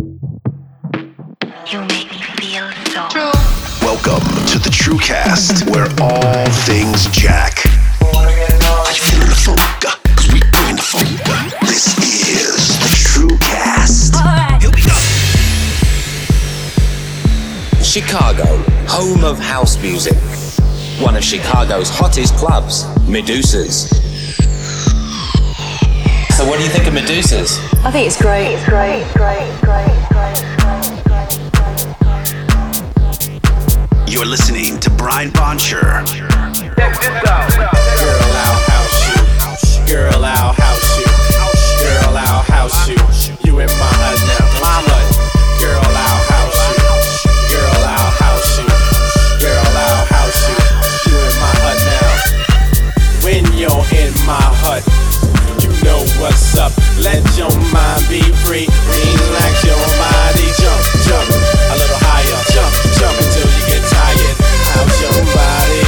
You make me feel so Welcome to the TrueCast, where all things Jack. Are you feeling the funk? Cause we bring the funk. This is the TrueCast. Here we go. Chicago, home of house music. One of Chicago's hottest clubs, Medusa's. So, what do you think of Medusa's? I think it's great. It's great, great, great, You're listening to Brian Boncher. Girl, I'll house you. Girl, I'll house you. Girl, I'll house you. You in my Let your mind be free. Relax your body. Jump, jump a little higher. Jump, jump until you get tired. Out your body.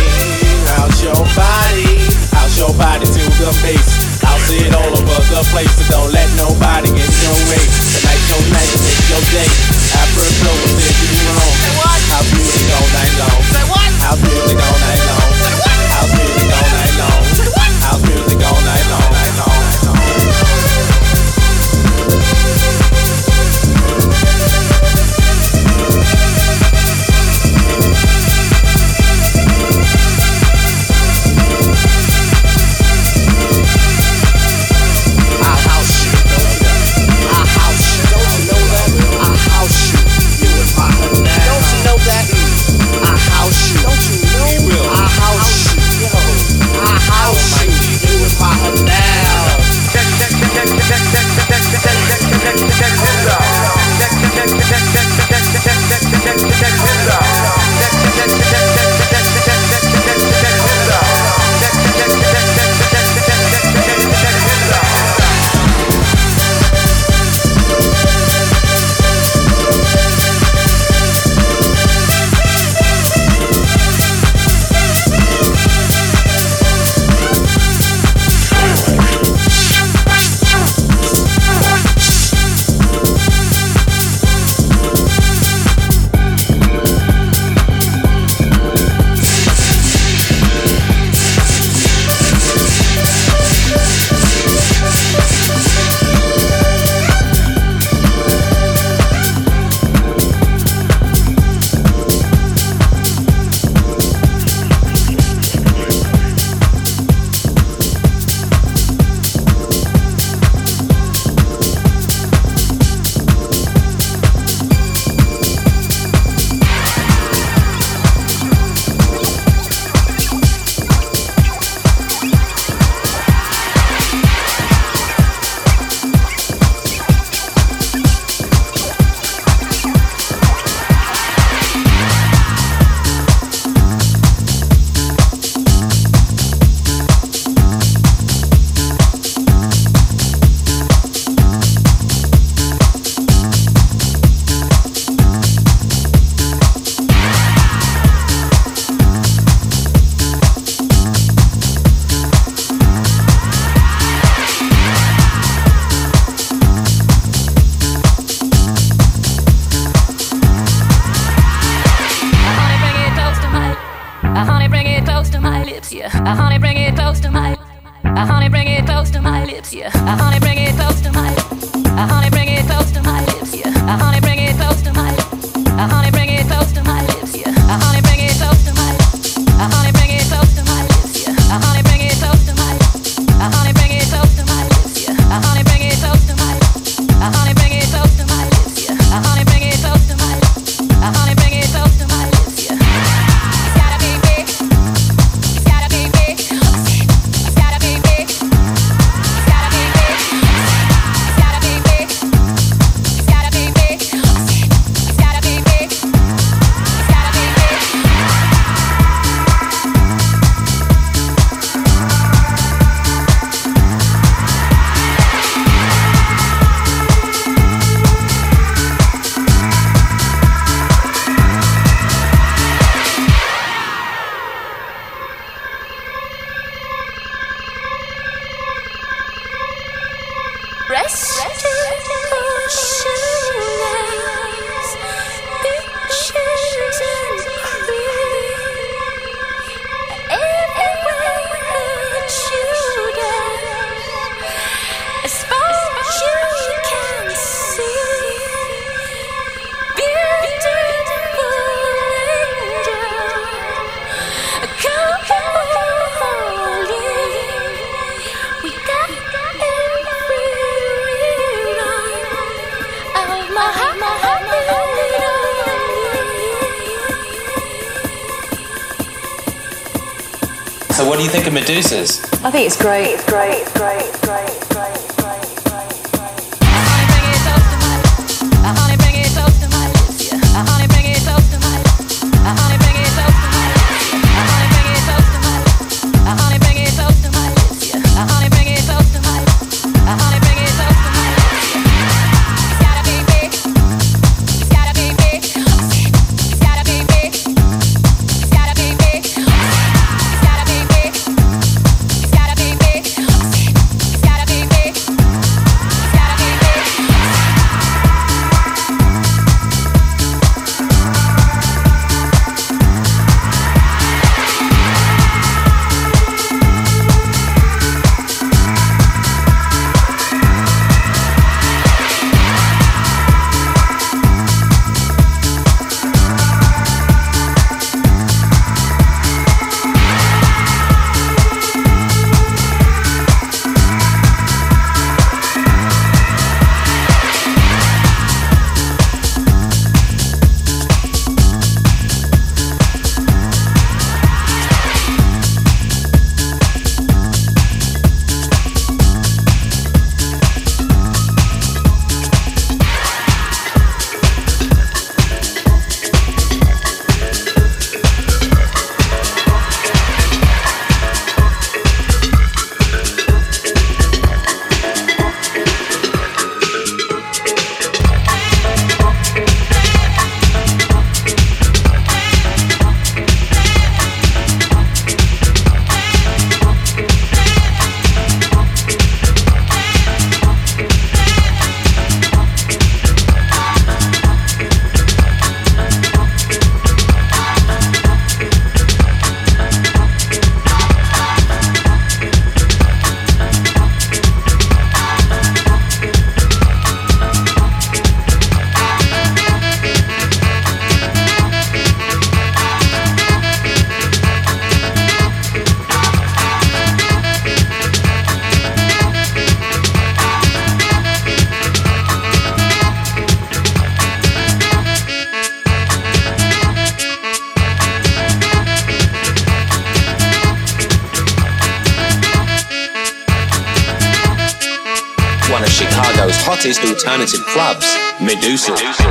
Out your body. Out your body to the face. I'll see it all over the place. So don't let nobody get your way. Tonight's your night. make your day. Apropos of this, you wrong. I'll do it all night long. I'll do it all night long. I'll do it all night long. I'll do it all night long. Uh, honey, bring it close to my, uh, honey, bring it close to my lips, yeah. Uh, honey, do you think of Medusas? I think it's great. It's great. It's great. It's great. Medusa. Medusa.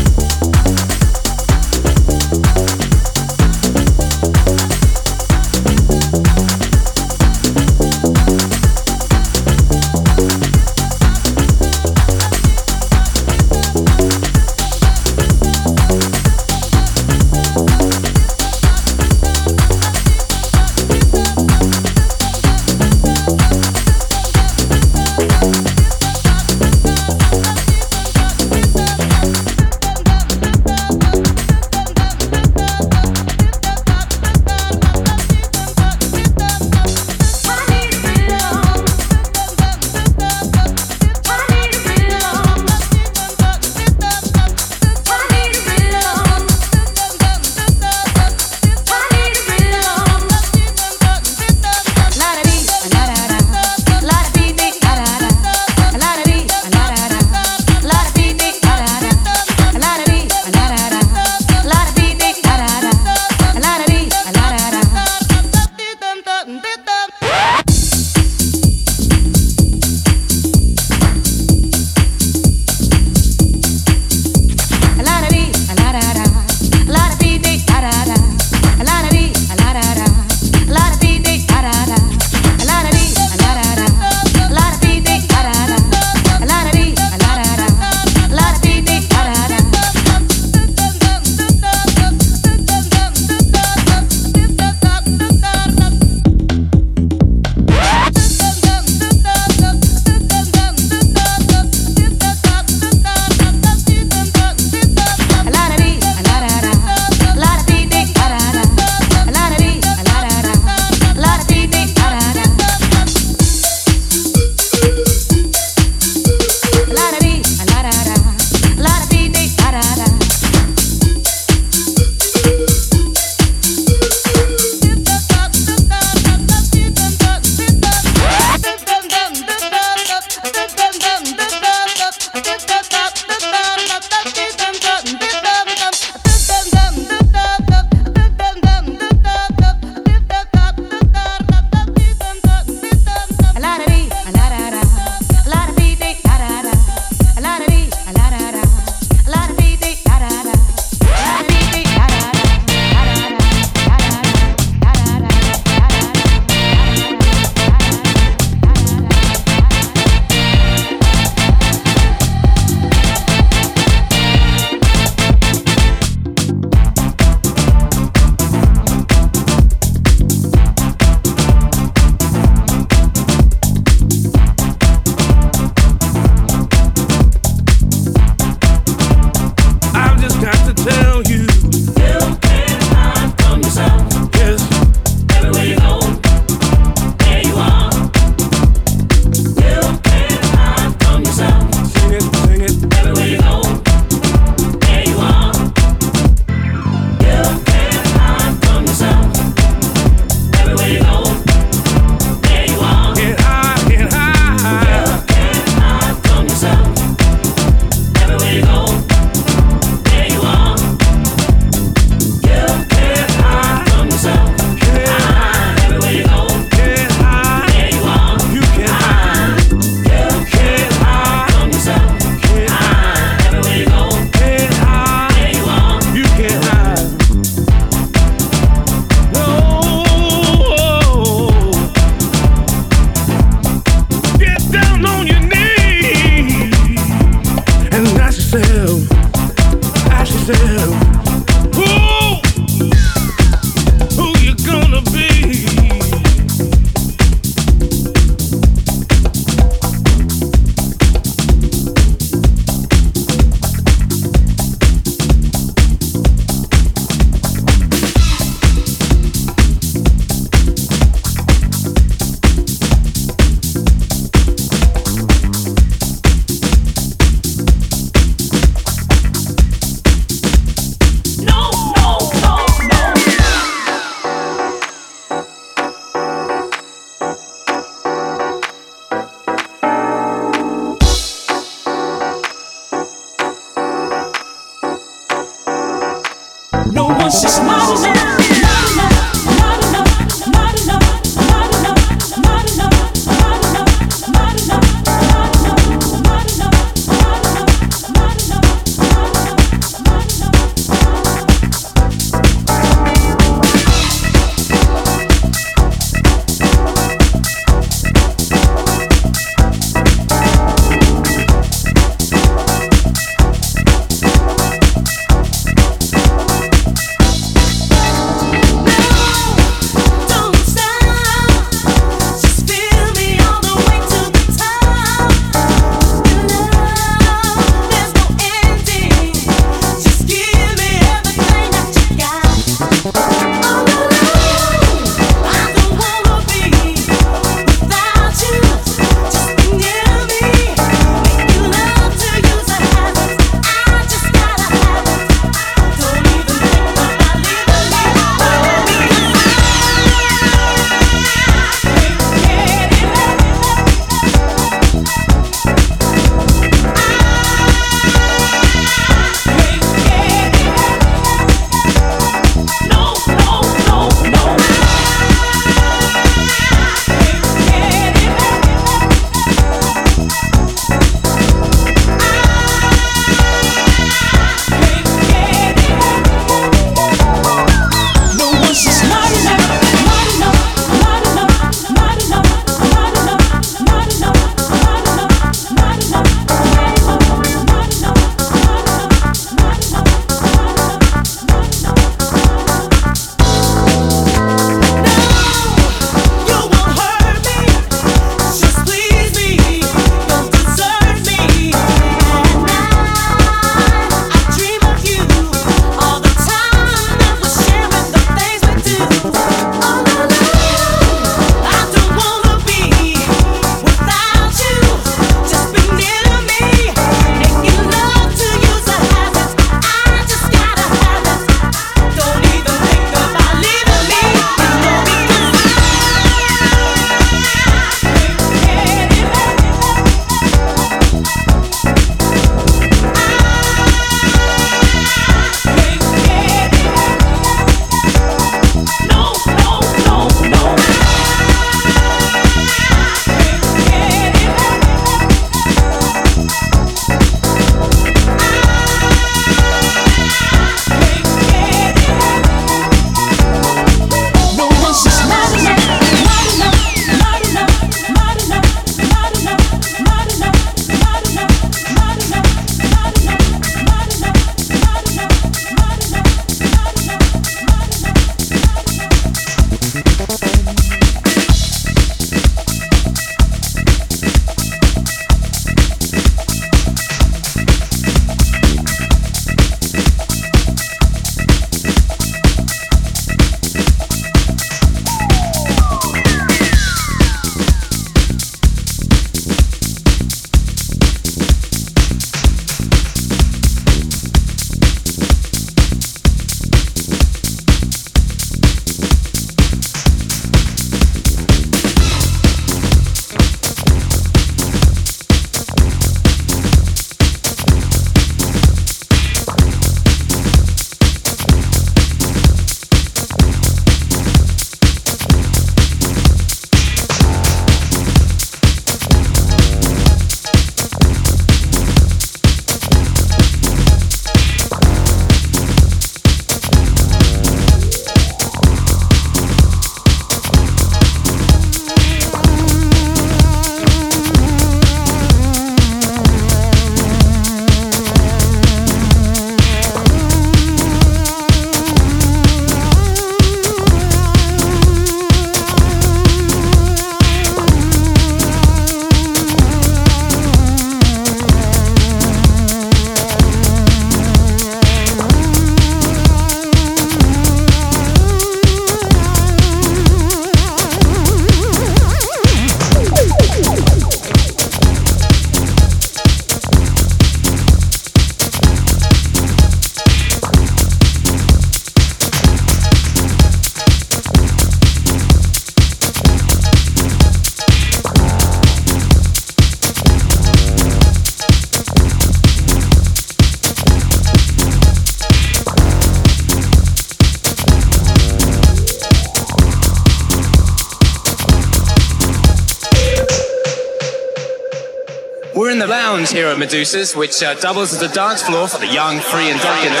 Here at Medusa's, which uh, doubles as a dance floor for the young, free, and decadent.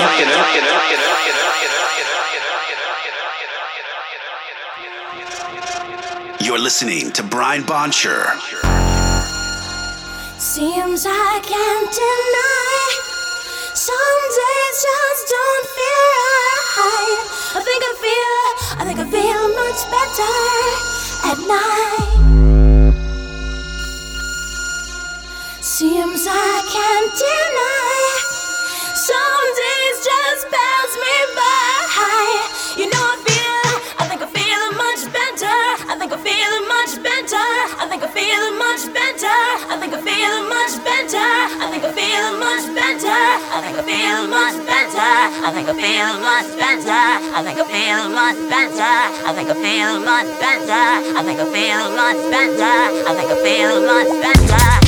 You're listening to Brian Boncher. Seems I can't deny. Some days just don't feel right. I think I feel, I think I feel much better at night. Seems I can't deny. Some days just pass me by. You know I feel, I think I feel much better. I think I feel much better. I think I feel much better. I think I feel much better. I think I feel much better. I think I feel much better. I think I feel much better. I think I feel much better. I think I feel much better. I think I feel much better. I think I feel much better.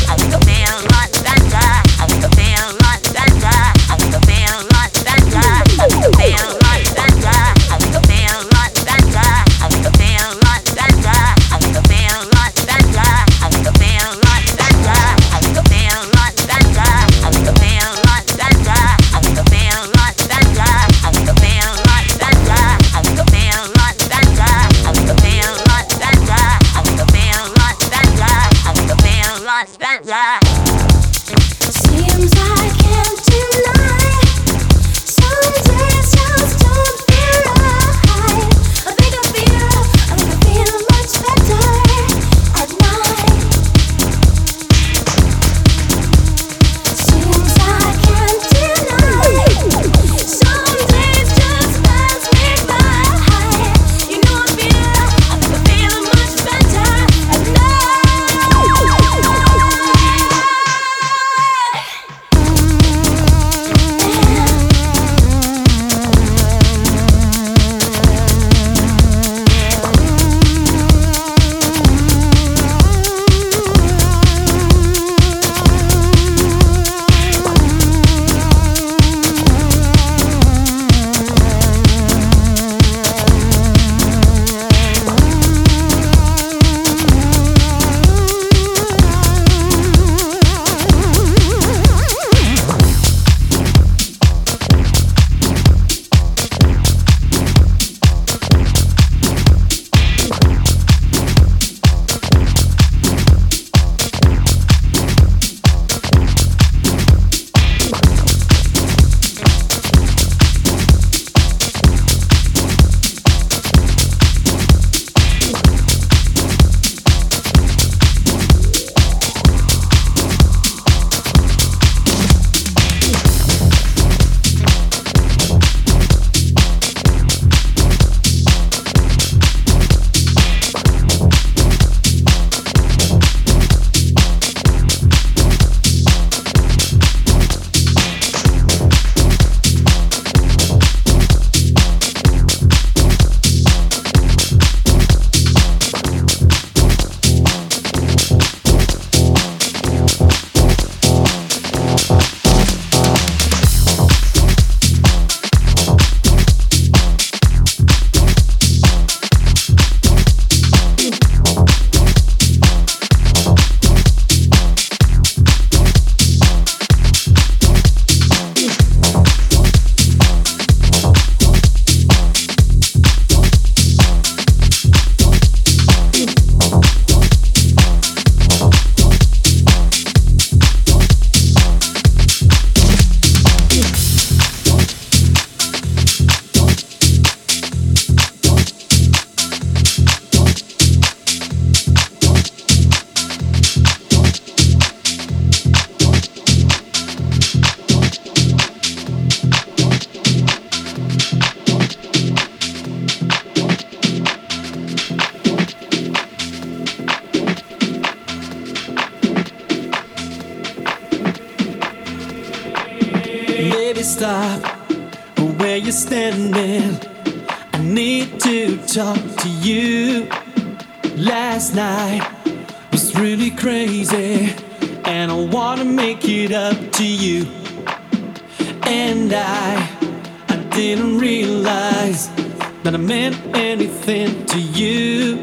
You.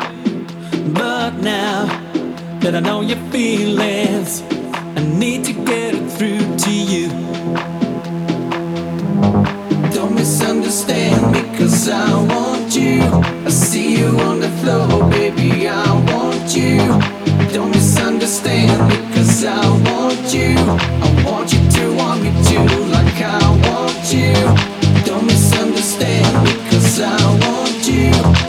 But now that I know your feelings, I need to get it through to you. Don't misunderstand me, cause I want you. I see you on the floor, baby, I want you. Don't misunderstand me, cause I want you. I want you to want me too, like I want you. Don't misunderstand me, cause I want you.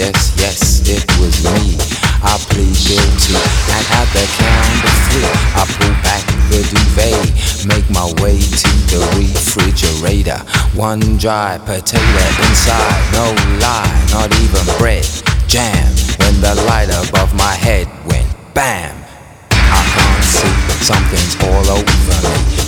yes, yes, it was me. I plead guilty and at the count of three, I pull back the duvet, make my way to the refrigerator. One dry potato inside, no lie, not even bread, jam. When the light above my head went bam, I can't see, something's all over me.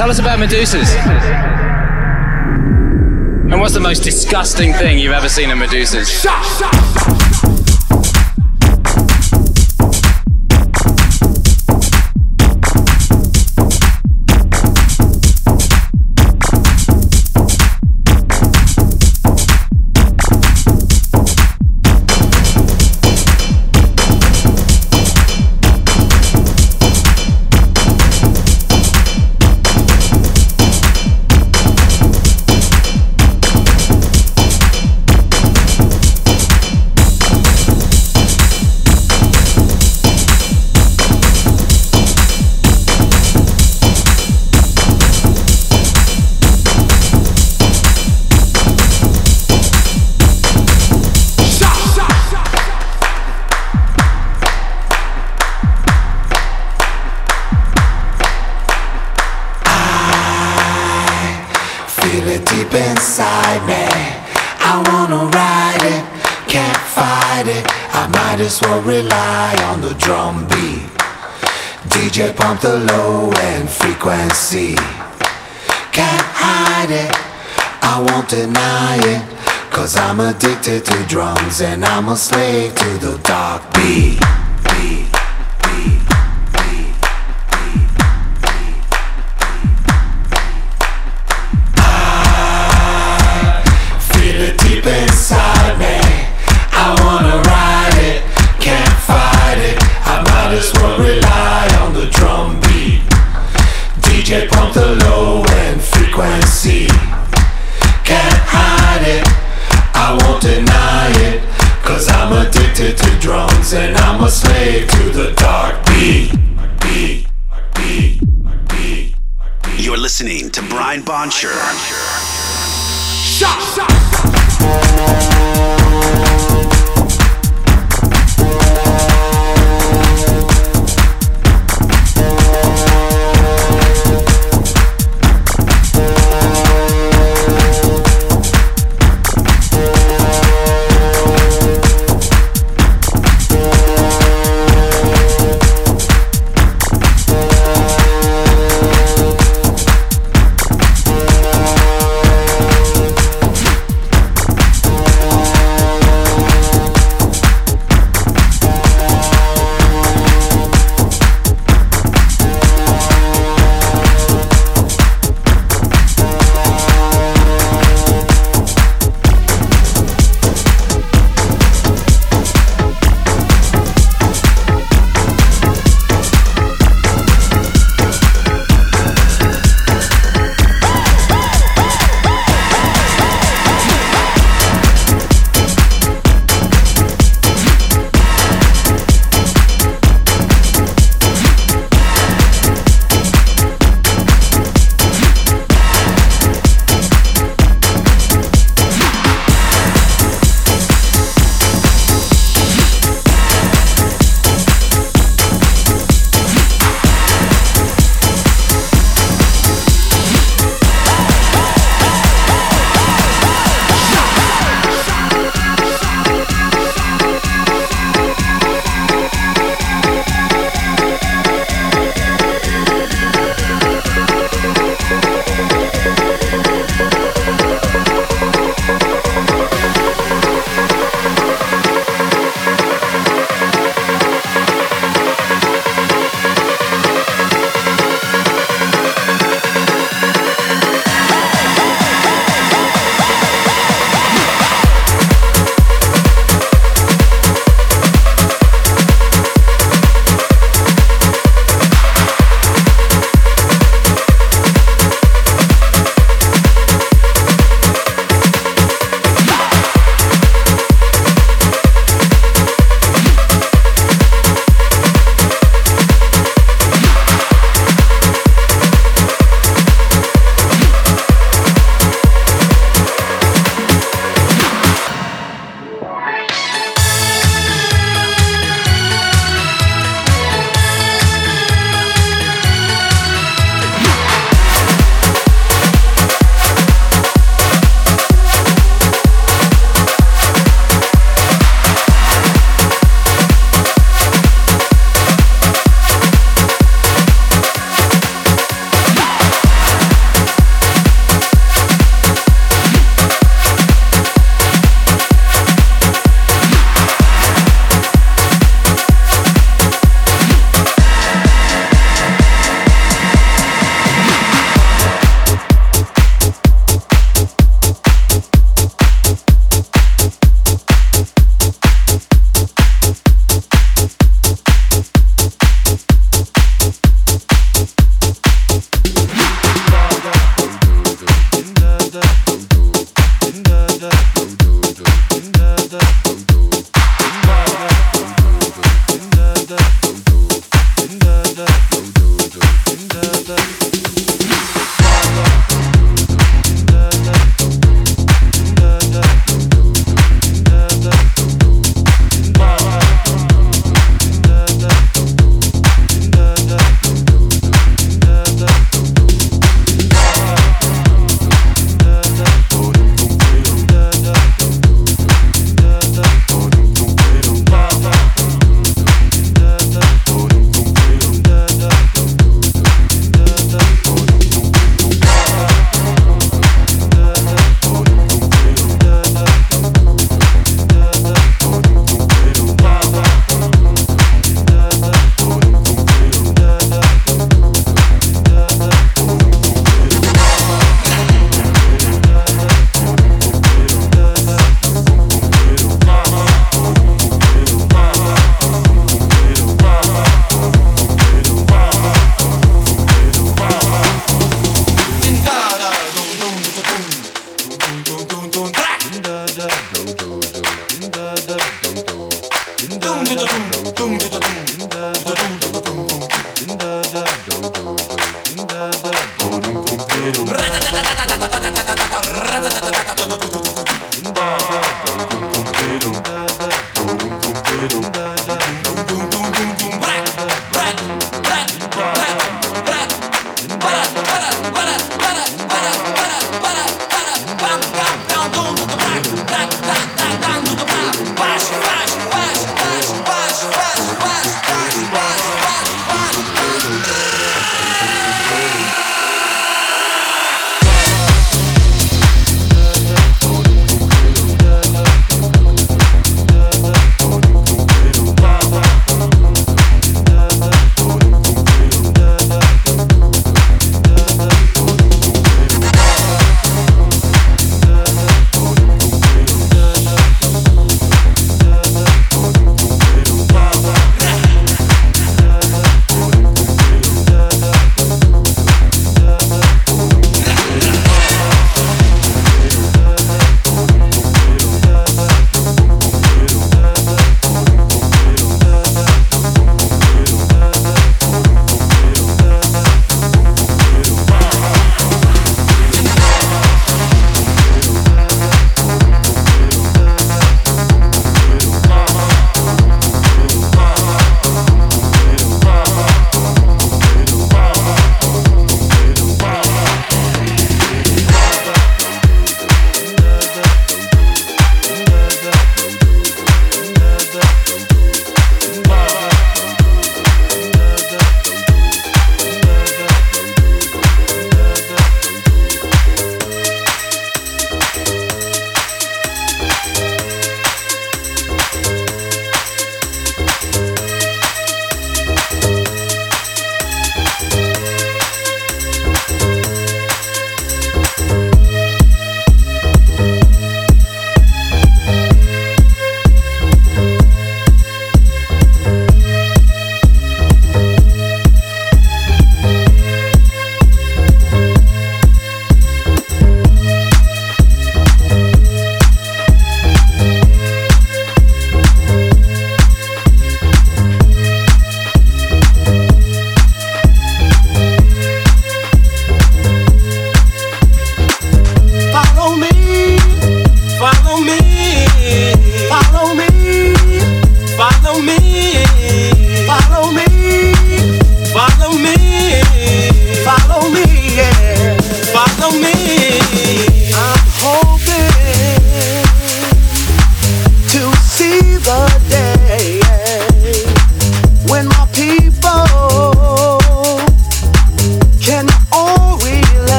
Tell us about Medusas. And what's the most disgusting thing you've ever seen in Medusas? Shut, shut, shut. the low end frequency. Can't hide it, I won't deny it. Cause I'm addicted to drums and I'm a slave to the dark beat. slave to the dark beat. You're listening to Brian Boncher. Shot, shot.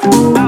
Tchau.